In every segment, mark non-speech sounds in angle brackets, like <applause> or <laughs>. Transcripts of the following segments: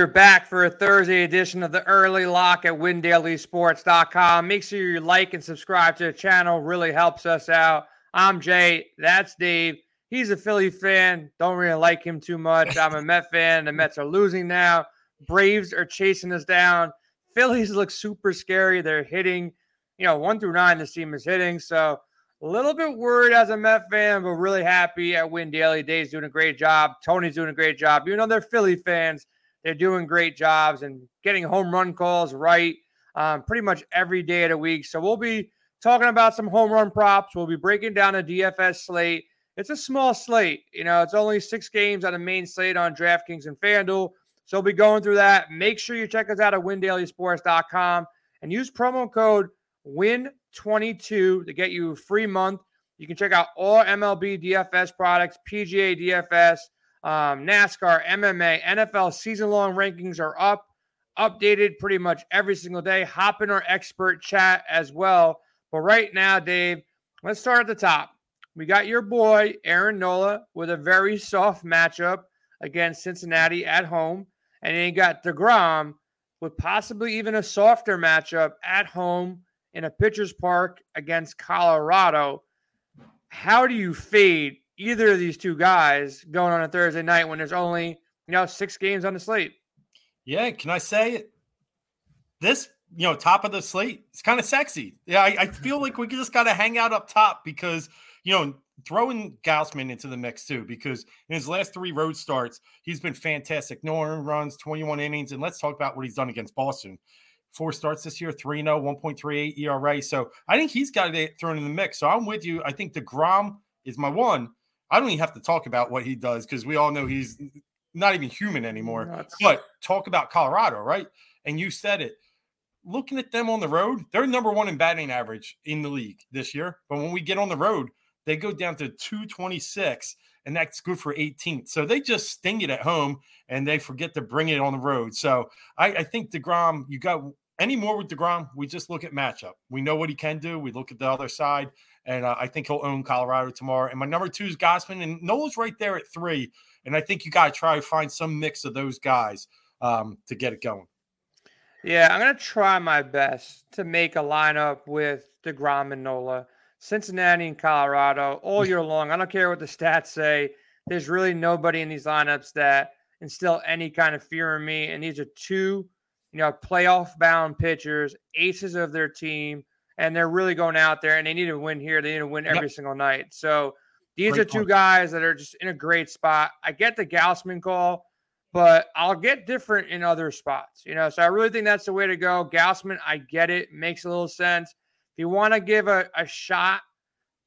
are back for a Thursday edition of the early lock at windailysports.com. Make sure you like and subscribe to the channel, really helps us out. I'm Jay, that's Dave. He's a Philly fan. Don't really like him too much. I'm a Met fan. The Mets are losing now. Braves are chasing us down. Phillies look super scary. They're hitting, you know, one through nine, this team is hitting. So a little bit worried as a Met fan, but really happy at Win Daily. Dave's doing a great job. Tony's doing a great job. Even though they're Philly fans, they're doing great jobs and getting home run calls right um, pretty much every day of the week. So we'll be talking about some home run props. We'll be breaking down a DFS slate. It's a small slate. You know, it's only six games on the main slate on DraftKings and FanDuel. So we'll be going through that. Make sure you check us out at windailysports.com and use promo code WIN22 to get you a free month. You can check out all MLB DFS products, PGA DFS, um, NASCAR, MMA, NFL season long rankings are up, updated pretty much every single day. Hop in our expert chat as well. But right now, Dave, let's start at the top. We got your boy, Aaron Nola, with a very soft matchup against Cincinnati at home. And then you got DeGrom with possibly even a softer matchup at home in a pitcher's park against Colorado. How do you fade either of these two guys going on a Thursday night when there's only, you know, six games on the slate? Yeah, can I say it? This, you know, top of the slate, it's kind of sexy. Yeah, I, I feel like we just got to hang out up top because, you know, throwing Gausman into the mix too, because in his last three road starts, he's been fantastic. No earned runs, 21 innings. And let's talk about what he's done against Boston. Four starts this year, 3 0, 1.38 ERA. So I think he's got get thrown in the mix. So I'm with you. I think DeGrom is my one. I don't even have to talk about what he does because we all know he's not even human anymore. Nuts. But talk about Colorado, right? And you said it. Looking at them on the road, they're number one in batting average in the league this year. But when we get on the road, they go down to 226, and that's good for 18th. So they just sting it at home and they forget to bring it on the road. So I, I think DeGrom, you got any more with DeGrom, we just look at matchup. We know what he can do. We look at the other side, and uh, I think he'll own Colorado tomorrow. And my number two is Gausman, and Nola's right there at three. And I think you got to try to find some mix of those guys um, to get it going. Yeah, I'm going to try my best to make a lineup with DeGrom and Nola. Cincinnati and Colorado all year long. I don't care what the stats say. There's really nobody in these lineups that instill any kind of fear in me. And these are two, you know, playoff bound pitchers, aces of their team, and they're really going out there and they need to win here. They need to win every yep. single night. So these great are two point. guys that are just in a great spot. I get the Gausman call, but I'll get different in other spots, you know. So I really think that's the way to go. Gausman, I get it, makes a little sense If you want to give a, a shot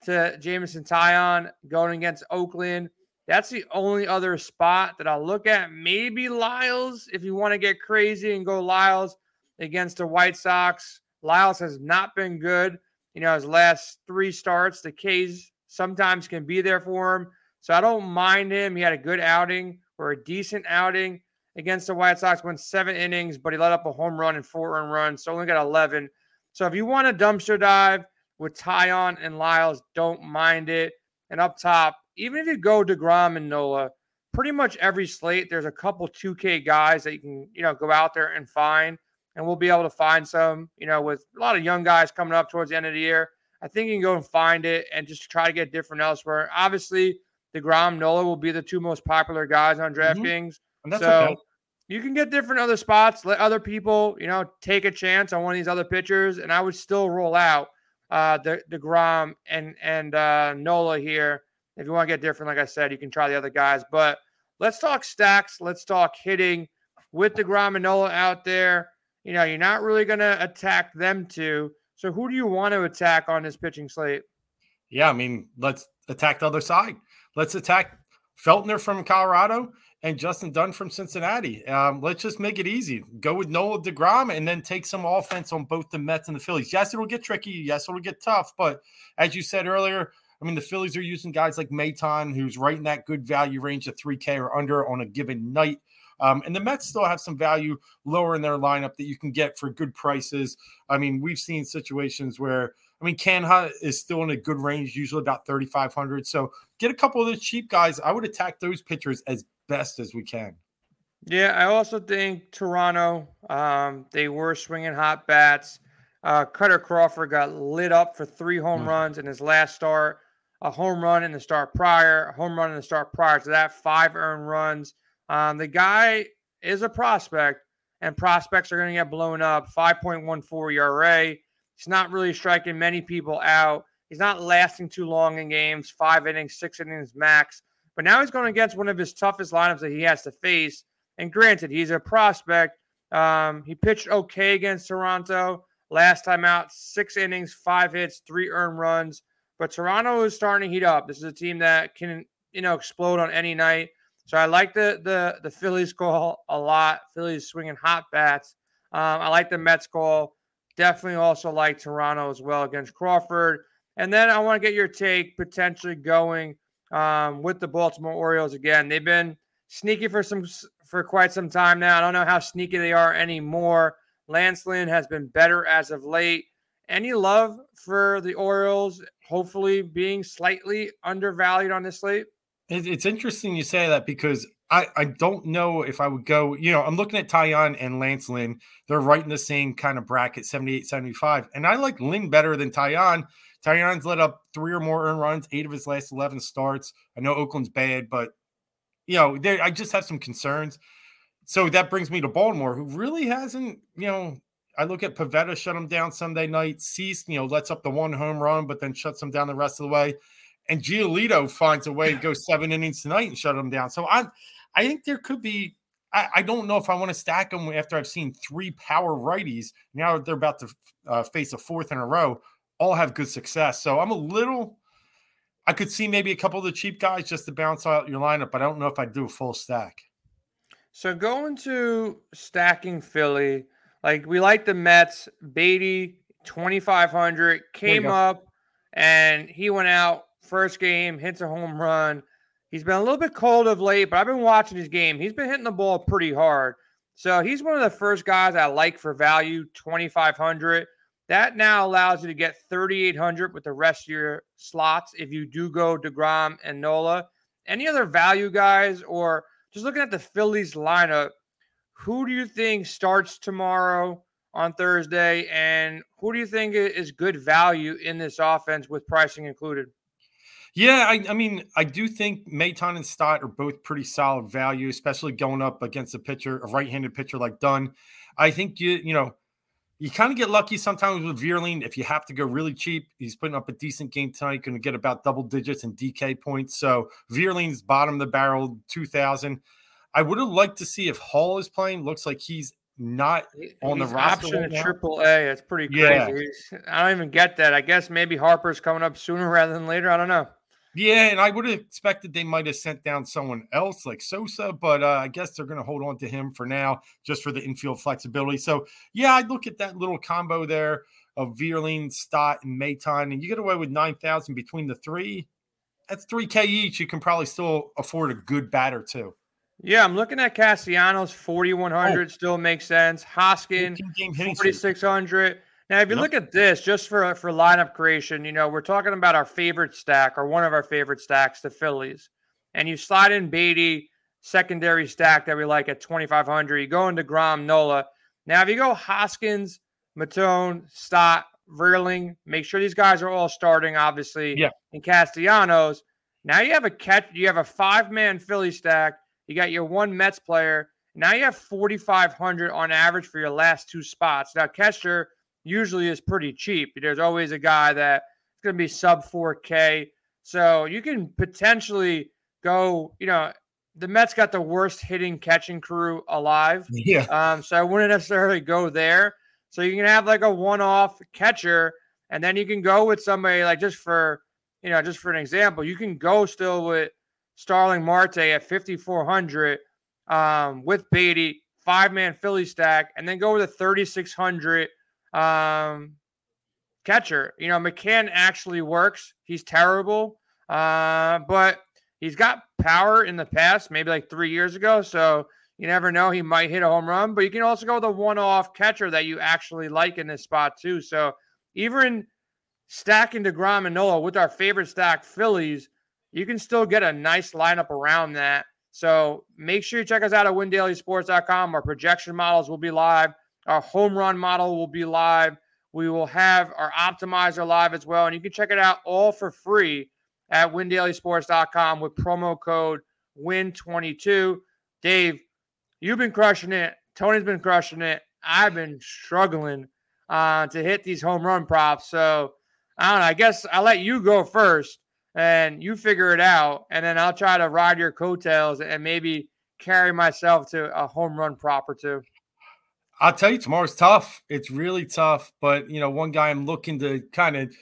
to Jameson Taillon going against Oakland, that's the only other spot that I'll look at. Maybe Lyles, if you want to get crazy and go Lyles against the White Sox. Lyles has not been good. You know, his last three starts, the K's sometimes can be there for him. So I don't mind him. He had a good outing or a decent outing against the White Sox, went seven innings, but he let up a home run and four run runs. So only got 11. So if you want a dumpster dive with Taillon and Lyles, don't mind it. And up top, even if you go DeGrom and Nola, pretty much every slate, there's a couple 2K guys that you can, you know, go out there and find. And we'll be able to find some, you know, with a lot of young guys coming up towards the end of the year. I think you can go and find it and just try to get different elsewhere. Obviously, the DeGrom Nola will be the two most popular guys on mm-hmm. DraftKings. Mm-hmm. So okay you can get different other spots. Let other people, you know, take a chance on one of these other pitchers, and I would still roll out uh, the Degrom and and uh, Nola here. If you want to get different, like I said, you can try the other guys. But let's talk stacks. Let's talk hitting with Degrom and Nola out there. You know, you're not really going to attack them two. So who do you want to attack on this pitching slate? Yeah, I mean, let's attack the other side. Let's attack Feltner from Colorado and Justin Dunn from Cincinnati. Um, let's just make it easy. Go with Nola DeGrom and then take some offense on both the Mets and the Phillies. Yes, it'll get tricky. Yes, it'll get tough. But as you said earlier, I mean, the Phillies are using guys like Maton, who's right in that good value range of 3K or under on a given night. Um, and the Mets still have some value lower in their lineup that you can get for good prices. I mean, we've seen situations where I mean, Canha is still in a good range, usually about 3,500. So get a couple of the cheap guys. I would attack those pitchers as best as we can. Yeah, I also think Toronto. Um, they were swinging hot bats. Uh, Kutter Crawford got lit up for three home mm. runs in his last start. A home run in the start prior. A home run in the start prior to that. Five earned runs. Um, the guy is a prospect, and prospects are going to get blown up. 5.14 ERA. He's not really striking many people out. He's not lasting too long in games, five innings, six innings max. But now he's going against one of his toughest lineups that he has to face. And granted, he's a prospect. Um, he pitched okay against Toronto last time out, six innings, five hits, three earned runs. But Toronto is starting to heat up. This is a team that can, you know, explode on any night. So I like the the the Phillies call a lot. Phillies swinging hot bats. Um, I like the Mets call. Definitely also like Toronto as well against Crawford. And then I want to get your take potentially going um, with the Baltimore Orioles again. They've been sneaky for some for quite some time now. I don't know how sneaky they are anymore. Lance Lynn has been better as of late. Any love for the Orioles hopefully being slightly undervalued on this slate? It's interesting you say that because I, I don't know if I would go, you know, I'm looking at Taillon and Lance Lynn. They're right in the same kind of bracket, 78, 75. And I like Lynn better than Taillon. Taillon's let up three or more earned runs, eight of his last 11 starts. I know Oakland's bad, but, you know, I just have some concerns. So that brings me to Baltimore, who really hasn't, you know, I look at Pivetta shut him down Sunday night. Cease, you know, lets up the one home run, but then shuts him down the rest of the way. And Giolito finds a way to go <laughs> seven innings tonight and shut him down. So I, I think there could be. I, I don't know if I want to stack them after I've seen three power righties. Now they're about to uh, face a fourth in a row. All have good success. So I'm a little. I could see maybe a couple of the cheap guys just to bounce out your lineup, but I don't know if I'd do a full stack. So going to stacking Philly, like we like the Mets. Baty, 2,500, came up and he went out first game, hits a home run. He's been a little bit cold of late, but I've been watching his game. He's been hitting the ball pretty hard. So he's one of the first guys I like for value, 2,500. That now allows you to get 3,800 with the rest of your slots if you do go DeGrom and Nola. Any other value guys, or just looking at the Phillies lineup, who do you think starts tomorrow on Thursday? And who do you think is good value in this offense with pricing included? Yeah, I, I, mean, I do think Maton and Stott are both pretty solid value, especially going up against a pitcher, a right-handed pitcher like Dunn. I think you, you know, you kind of get lucky sometimes with Vierling. If you have to go really cheap, he's putting up a decent game tonight, going to get about double digits in DK points. So Vierling's bottom of the barrel, 2,000. I would have liked to see if Hall is playing. Looks like he's not on he's the roster. Option right triple A. It's pretty crazy. Yeah. I don't even get that. I guess maybe Harper's coming up sooner <laughs> rather than later. I don't know. Yeah, and I would have expected they might have sent down someone else like Sosa, but uh, I guess they're going to hold on to him for now just for the infield flexibility. So, yeah, I'd look at that little combo there of Vierling, Stott, and Maton, and you get away with 9,000 between the three. That's 3K each. You can probably still afford a good batter, too. Yeah, I'm looking at Castellanos 4100 oh. still makes sense. Hoskin 4600. Now, if you yep. look at this, just for for lineup creation, you know we're talking about our favorite stack or one of our favorite stacks, the Phillies, and you slide in Baty, secondary stack that we like at 2500. You go into Grom, Nola. Now, if you go Hoskins, Maton, Stott, Vierling, make sure these guys are all starting, obviously. Yeah. And Castellanos. Now you have a catch. You have a five man Philly stack you got your one Mets player. Now you have 4,500 on average for your last two spots. Now, Kesher usually is pretty cheap. There's always a guy that's going to be sub 4K. So you can potentially go, you know, the Mets got the worst hitting catching crew alive. <laughs> Yeah. Um, so I wouldn't necessarily go there. So you can have like a one off catcher, and then you can go with somebody like just for, you know, just for an example, you can go still with Starling Marte at 5,400 um, with Baty, five man Philly stack, and then go with a 3,600 um, catcher. You know, McCann actually works. He's terrible, uh, but he's got power in the past, maybe like three years ago. So you never know. He might hit a home run, but you can also go with a one off catcher that you actually like in this spot, too. So even stacking DeGrom and Nola with our favorite stack, Phillies, you can still get a nice lineup around that. So make sure you check us out at windailysports.com. Our projection models will be live. Our home run model will be live. We will have our optimizer live as well. And you can check it out all for free at windailysports.com with promo code WIN22. Dave, you've been crushing it. Tony's been crushing it. I've been struggling uh, to hit these home run props. So I don't know. I guess I'll let you go first and you figure it out. And then I'll try to ride your coattails and maybe carry myself to a home run prop or two. I'll tell you, tomorrow's tough. It's really tough. But, you know, one guy I'm looking to kind of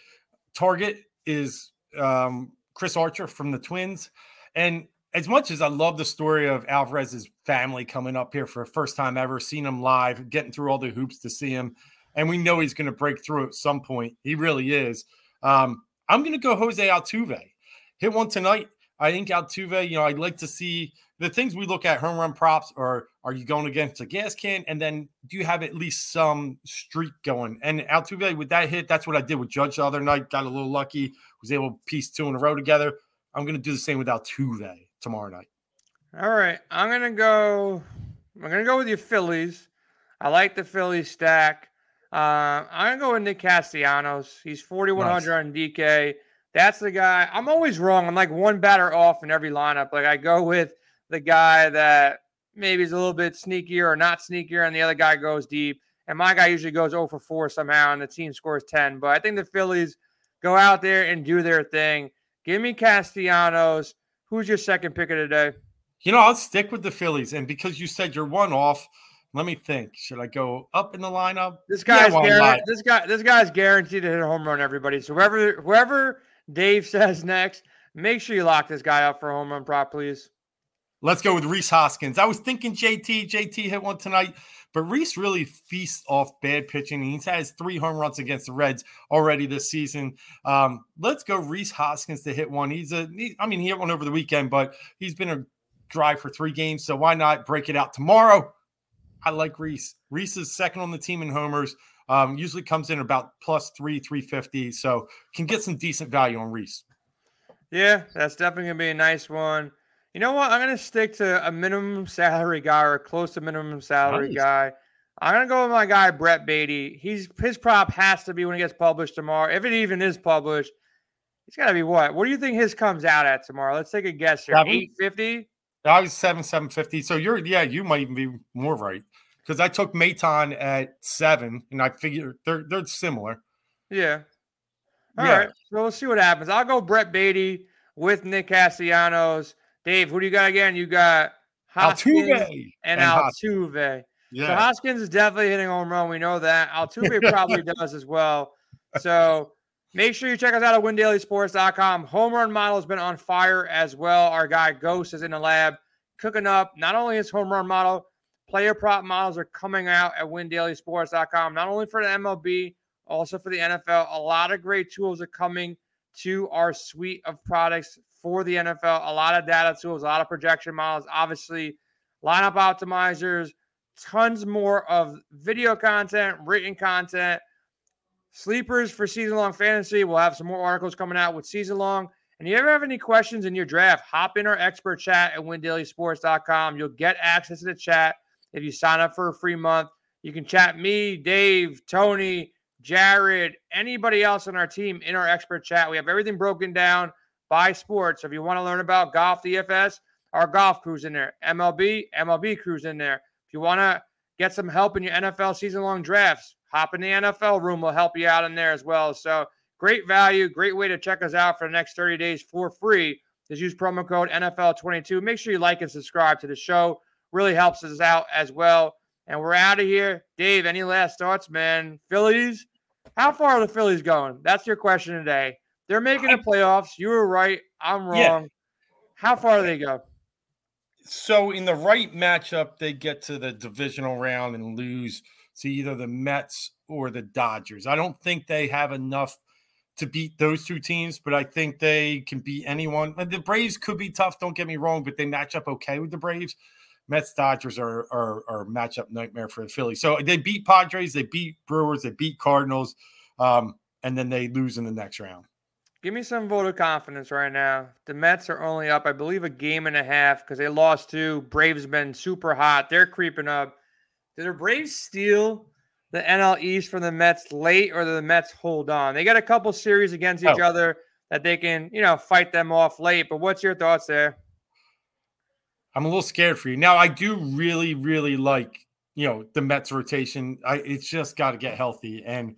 target is um, Chris Archer from the Twins. And as much as I love the story of Alvarez's family coming up here for the first time ever, seeing him live, getting through all the hoops to see him, and we know he's going to break through at some point. He really is. Um, I'm going to go Jose Altuve. Hit one tonight. I think Altuve, you know, I'd like to see the things we look at home run props or are you going against a gas can? And then do you have at least some streak going? And Altuve with that hit, that's what I did with Judge the other night. Got a little lucky, was able to piece two in a row together. I'm going to do the same with Altuve tomorrow night. All right. I'm going to go. I'm going to go with your Phillies. I like the Phillies stack. Uh, I'm going to go with Nick Castellanos. He's 4,100 nice. on DK. That's the guy. I'm always wrong. I'm like one batter off in every lineup. Like I go with the guy that maybe is a little bit sneakier or not sneakier, and the other guy goes deep. And my guy usually goes 0 for 4 somehow, and the team scores 10. But I think the Phillies go out there and do their thing. Give me Castellanos. Who's your second pick of the day? You know, I'll stick with the Phillies. And because you said you're one off, let me think. Should I go up in the lineup? This guy's yeah, this guy this guy's guaranteed to hit a home run, everybody. So whoever whoever Dave <laughs> says next, make sure you lock this guy up for a home run prop, please. Let's go with Rhys Hoskins. I was thinking JT. JT hit one tonight, but Rhys really feasts off bad pitching. He's has three home runs against the Reds already this season. Um, let's go Rhys Hoskins to hit one. He's a, he, I mean, he hit one over the weekend, but he's been a drive for three games. So why not break it out tomorrow? I like Rhys. Rhys is second on the team in homers. Um, usually comes in about plus three, 350. So can get some decent value on Rhys. Yeah, that's definitely going to be a nice one. You know what? I'm going to stick to a minimum salary guy or close to minimum salary nice. guy. I'm going to go with my guy, Brett Baty. He's His prop has to be when it gets published tomorrow. If it even is published, it's got to be what? What do you think his comes out at tomorrow? Let's take a guess here. 850? I was seven, seven fifty. So you're yeah, you might even be more right because I took Maton at seven, and I figured they're they're similar. Yeah. All yeah. right. So we'll see what happens. I'll go Brett Baty with Nick Castellanos. Dave, who do you got again? You got Hoskins Altuve and, and Altuve. Yeah. So Hoskins is definitely hitting home run. We know that. Altuve probably <laughs> does as well. So make sure you check us out at windailysports.com. Home run model has been on fire as well. Our guy Ghost is in the lab cooking up not only his home run model, player prop models are coming out at windailysports.com, not only for the MLB, also for the NFL. A lot of great tools are coming to our suite of products for the NFL. A lot of data tools, a lot of projection models, obviously, lineup optimizers, tons more of video content, written content, sleepers for season long fantasy. We'll have some more articles coming out with season long. And if you ever have any questions in your draft, hop in our expert chat at windailysports.com. You'll get access to the chat if you sign up for a free month. You can chat me, Dave, Tony, Jared, anybody else on our team in our expert chat. We have everything broken down by sports. So if you want to learn about golf DFS, our golf crew's in there. MLB, MLB crew's in there. If you want to get some help in your NFL season long drafts, hop in the NFL room. We'll help you out in there as well. So great value, great way to check us out for the next 30 days for free. Just use promo code NFL22. Make sure you like and subscribe to the show. Really helps us out as well. And we're out of here. Dave, any last thoughts, man? Phillies? How far are the Phillies going? That's your question today. They're making the playoffs. You were right. I'm wrong. Yeah. How far do they go? So, in the right matchup, they get to the divisional round and lose to either the Mets or the Dodgers. I don't think they have enough to beat those two teams, but I think they can beat anyone. The Braves could be tough, don't get me wrong, but they match up okay with the Braves. Mets Dodgers are, are, are matchup nightmare for the Phillies. So they beat Padres, they beat Brewers, they beat Cardinals, um, and then they lose in the next round. Give me some vote of confidence right now. The Mets are only up, I believe, a game and a half because they lost two. Braves. Been super hot. They're creeping up. Did the Braves steal the NL East from the Mets late, or did the Mets hold on? They got a couple series against each oh. other that they can, you know, fight them off late. But what's your thoughts there? I'm a little scared for you. Now, I do really, really like, you know, the Mets rotation. I it's just got to get healthy and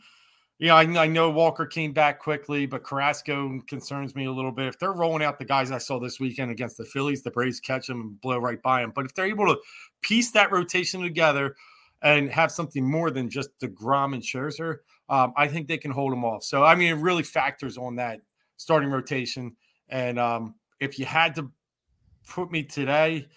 yeah, I, I, know Walker came back quickly, but Carrasco concerns me a little bit. If they're rolling out the guys I saw this weekend against the Phillies, the Braves catch them and blow right by them. But if they're able to piece that rotation together and have something more than just the deGrom and Scherzer, um, I think they can hold them off. So, I mean, it really factors on that starting rotation. And um, if you had to put me today,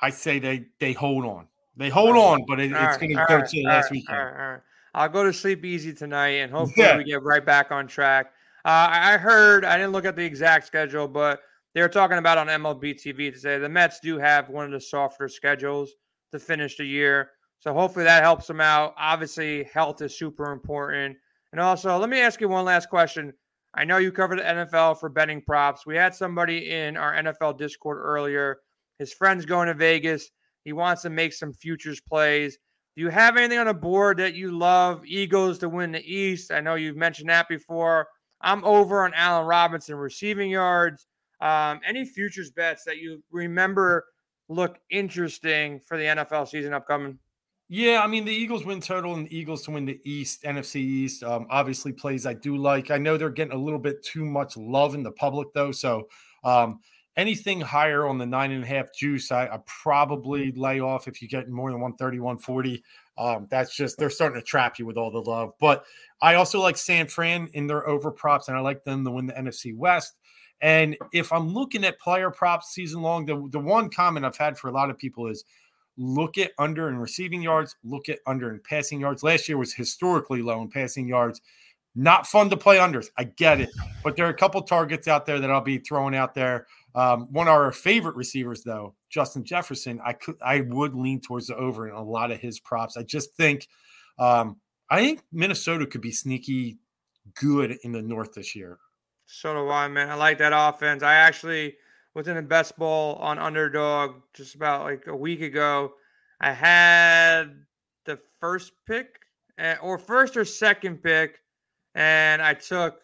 I say they they hold on. They hold on, but it, it's right, going to go right, to last right, weekend. I'll go to sleep easy tonight, and hopefully yeah. we get right back on track. Uh, I heard I didn't look at the exact schedule, but they were talking about on MLB TV to say the Mets do have one of the softer schedules to finish the year. So hopefully that helps them out. Obviously, health is super important. And also, let me ask you one last question. I know you covered the NFL for betting props. We had somebody in our NFL Discord earlier. His friend's going to Vegas. He wants to make some futures plays. Do you have anything on the board that you love? Eagles to win the East. I know you've mentioned that before. I'm over on Allen Robinson receiving yards. Um, any futures bets that you remember look interesting for the NFL season upcoming? Yeah, I mean the Eagles win total and the Eagles to win the East, NFC East. Um, obviously, plays I do like. I know they're getting a little bit too much love in the public though, so um, anything higher on the nine and a half juice, I, I probably lay off if you get more than 130, 140. Um, that's just they're starting to trap you with all the love. But I also like San Fran in their over props, and I like them to win the NFC West. And if I'm looking at player props season long, the, the one comment I've had for a lot of people is look at under in receiving yards, look at under in passing yards. Last year was historically low in passing yards. Not fun to play unders. I get it. But there are a couple targets out there that I'll be throwing out there. Um, one of our favorite receivers, though, Justin Jefferson, I could I would lean towards the over in a lot of his props. I just think um, I think Minnesota could be sneaky good in the North this year. So do I, man. I like that offense. I actually was in the best ball on underdog just about like a week ago. I had the first pick eh, or first or second pick, and I took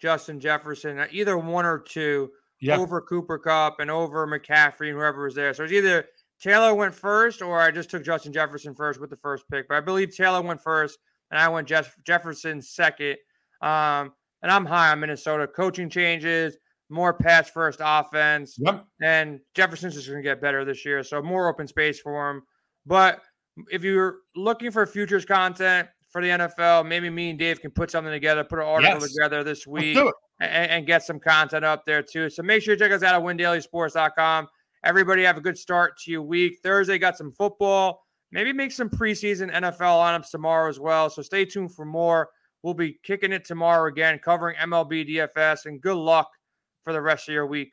Justin Jefferson, either one or two yep. over Cooper Kupp and over McCaffrey and whoever was there. So it's either Taylor went first or I just took Justin Jefferson first with the first pick. But I believe Taylor went first and I went Jeff- Jefferson second. Um, and I'm high on Minnesota. Coaching changes, more pass first offense. Yep. And Jefferson's just going to get better this year. So more open space for him. But if you're looking for futures content for the NFL, maybe me and Dave can put something together, put an article yes. together this week and, and, get some content up there too. So make sure you check us out at windailysports.com. Everybody have a good start to your week. Thursday got some football. Maybe make some preseason NFL lineups tomorrow as well. So stay tuned for more. We'll be kicking it tomorrow again, covering MLB DFS, and good luck for the rest of your week.